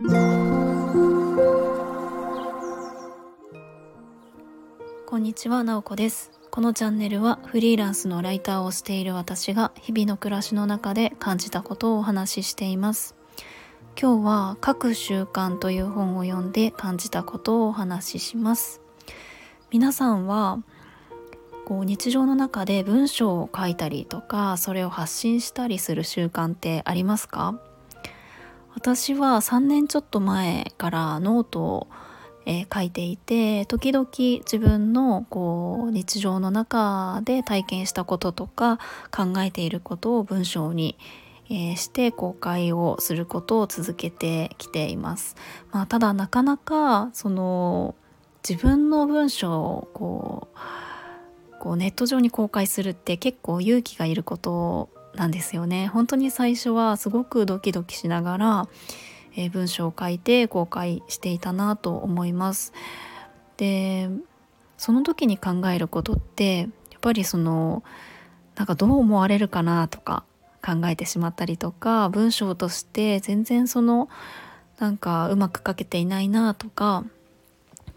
こんにちは、なおこです。このチャンネルはフリーランスのライターをしている私が日々の暮らしの中で感じたことをお話ししています。今日は「書く習慣」という本を読んで感じたことをお話しします。皆さんはこう日常の中で文章を書いたりとかそれを発信したりする習慣ってありますか？私は3年ちょっと前からノートを、えー、書いていて時々自分のこう日常の中で体験したこととか考えていることを文章にえー、して公開をすることを続けてきています。まあ、ただなかなかその自分の文章をこうこうネット上に公開するって結構勇気がいることなんですよね。本当に最初はすごくドキドキしながら、えー、文章を書いて公開していたなと思います。でその時に考えることってやっぱりそのなんかどう思われるかなとか考えてしまったりとか文章として全然そのなんかうまく書けていないなとか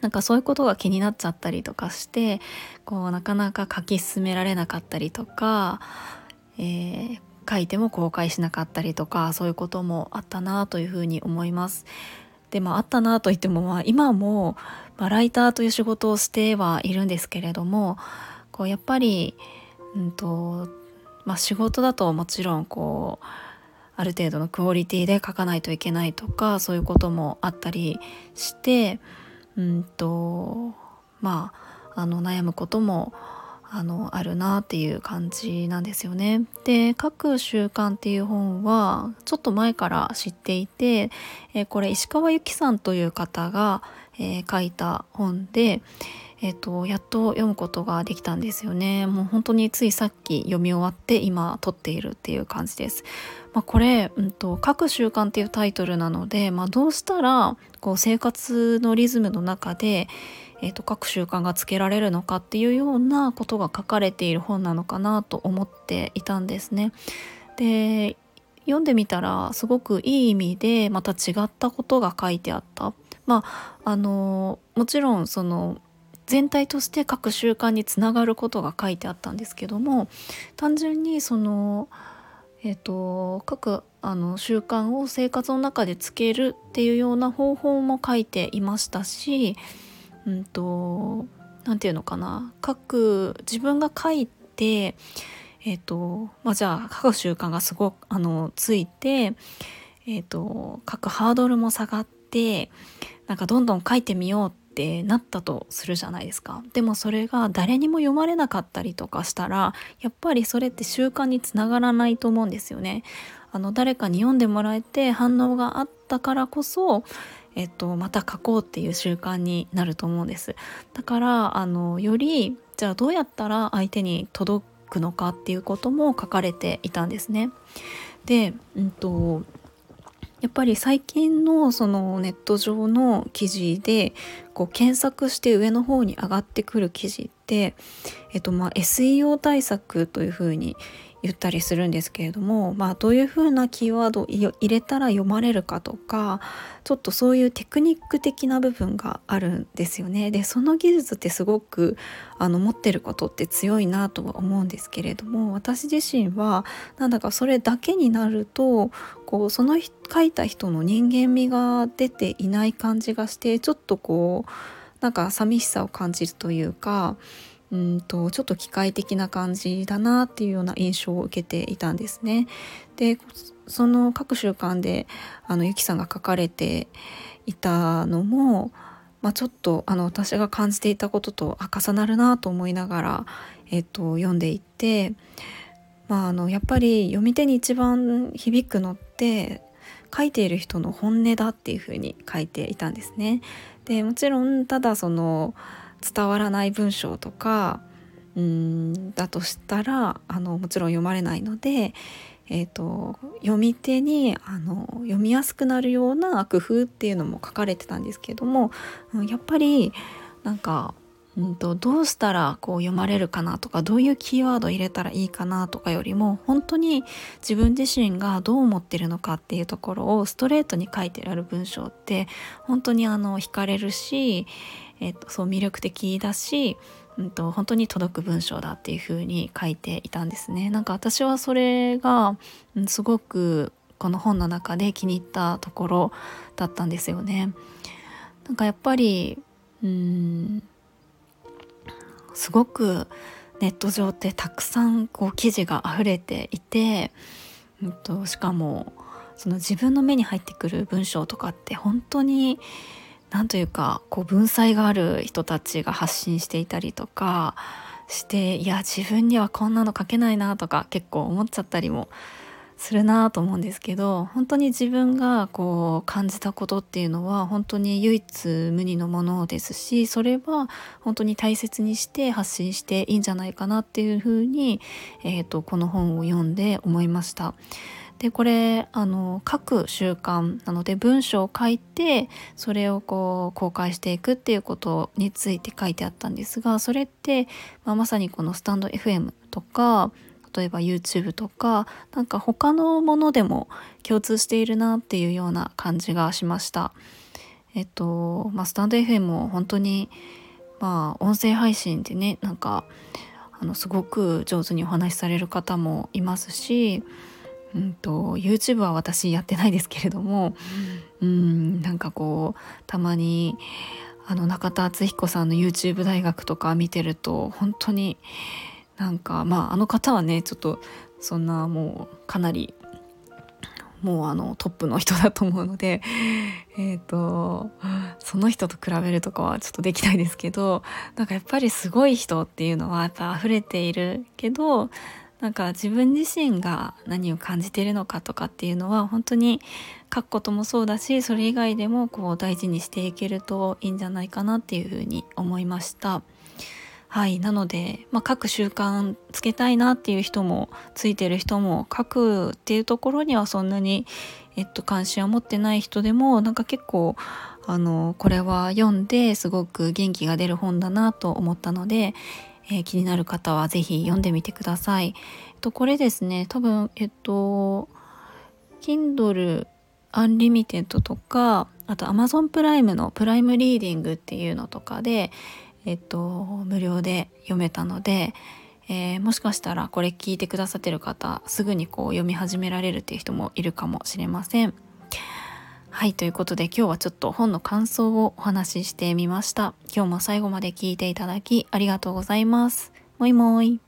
なんかそういうことが気になっちゃったりとかしてこうなかなか書き進められなかったりとか、えー、書いても公開しなかったりとかそういうこともあったなというふうに思います。でまああったなといっても、まあ、今も、まあ、ライターという仕事をしてはいるんですけれどもこうやっぱり、うんとまあ、仕事だともちろんこうある程度のクオリティで書かないといけないとかそういうこともあったりしてうんとまああの悩むこともあのあるなっていう感じなんですよね。で「書く習慣」っていう本はちょっと前から知っていて、えこれ石川由紀さんという方が、えー、書いた本で、えーと、やっと読むことができたんですよねもう本当についさっき読み終わって今撮っているっていう感じです。まあ、これ、うんと「書く習慣」っていうタイトルなので、まあ、どうしたらこう生活のリズムの中で、えーと、書く習慣がつけられるのかっていうようなことが書かれている本なのかなと思っていたんですね。で読んでみたらすごくいい意味でまた違ったことが書いてあった。まああのもちろんその全体として書く習慣につながることが書いてあったんですけども単純にその、えーと、書くあの習慣を生活の中でつけるっていうような方法も書いていましたしうんと何て言うのかな。書く自分が書いてえっ、ー、とまあじゃあ書く習慣がすごくあのついてえっ、ー、と書くハードルも下がってなんかどんどん書いてみようってなったとするじゃないですか。でもそれが誰にも読まれなかったりとかしたらやっぱりそれって習慣につながらないと思うんですよね。あの誰かに読んでもらえて反応があったからこそえっと、また書こうっていう習慣になると思うんです。だからあのよりじゃあどうやったら相手に届くのかっていうことも書かれていたんですね。で、うんとやっぱり最近のそのネット上の記事でこう検索して上の方に上がってくる記事って、えっと、ま SEO 対策というふうに言ったりするんですけれども、まあ、どういうふうなキーワードを入れたら読まれるかとかちょっとそういうテクニック的な部分があるんですよね。でその技術ってすごくあの持ってることって強いなとは思うんですけれども私自身はなんだかそれだけになるとこうその書いた人の人間味が出ていない感じがしてちょっとこうなんか寂しさを感じるというかんとちょっと機械的な感じだなっていうような印象を受けていたんですね。でその各習慣であのゆきさんが書かれていたのも、まあ、ちょっとあの私が感じていたことと重なるなと思いながら、えっと、読んでいて、まあ、あのやっぱり読み手に一番響くのって書いている人の本音だっていうふうに書いていたんですね。でもちろんただその伝わらない文章とかうんだとしたらあのもちろん読まれないので、えーと、読み手にあの読みやすくなるような工夫っていうのも書かれてたんですけどもやっぱりなんかうんと、どうしたらこう読まれるかなとかどういうキーワード入れたらいいかなとかよりも本当に自分自身がどう思ってるのかっていうところをストレートに書いてある文章って本当にあの惹かれるし、えっと、そう魅力的だし、うんと、本当に届く文章だっていうふうに書いていたんですね。なんか私はそれが、うん、すごくこの本の中で気に入ったところだったんですよね。なんかやっぱりうんすごくネット上ってたくさんこう記事が溢れていて、うんと、しかもその自分の目に入ってくる文章とかって本当に何というかこう文才がある人たちが発信していたりとかしていや自分にはこんなの書けないなとか結構思っちゃったりもするなと思うんですけど本当に自分がこう感じたことっていうのは本当に唯一無二のものですしそれは本当に大切にして発信していいんじゃないかなっていうふうに、えーと、この本を読んで思いました。でこれあの書く習慣なので文章を書いてそれをこう公開していくっていうことについて書いてあったんですがそれって、まあ、まさにこのスタンド FM とか例えば YouTube とかなんか他のものでも共通しているなっていうような感じがしました。えっと、まあ、スタンド FM も本当にまあ音声配信でねなんかあのすごく上手にお話しされる方もいますし、うんと、YouTube は私やってないですけれどもうん。なんかこうたまにあの中田敦彦さんの YouTube 大学とか見てると本当になんかまああの方はねちょっとそんなもうかなりもうあのトップの人だと思うのでえっ、ー、とその人と比べるとかはちょっとできないですけどなんかやっぱりすごい人っていうのはやっぱ溢れているけどなんか自分自身が何を感じているのかとかっていうのは本当に書くこともそうだしそれ以外でもこう大事にしていけるといいんじゃないかなっていうふうに思いました。はいなので、まあ、書く習慣つけたいなっていう人もついてる人も書くっていうところにはそんなに、えっと、関心を持ってない人でもなんか結構あのこれは読んですごく元気が出る本だなと思ったので、えー、気になる方は是非読んでみてください。えっと、これですね多分えっと Kindle Unlimited とかあと Amazon プライムのプライムリーディングっていうのとかでえっと、無料で読めたので、えー、もしかしたらこれ聞いてくださってる方すぐにこう読み始められるっていう人もいるかもしれません。はいということで今日はちょっと本の感想をお話ししてみました。今日も最後まで聞いていただきありがとうございます。もいもい。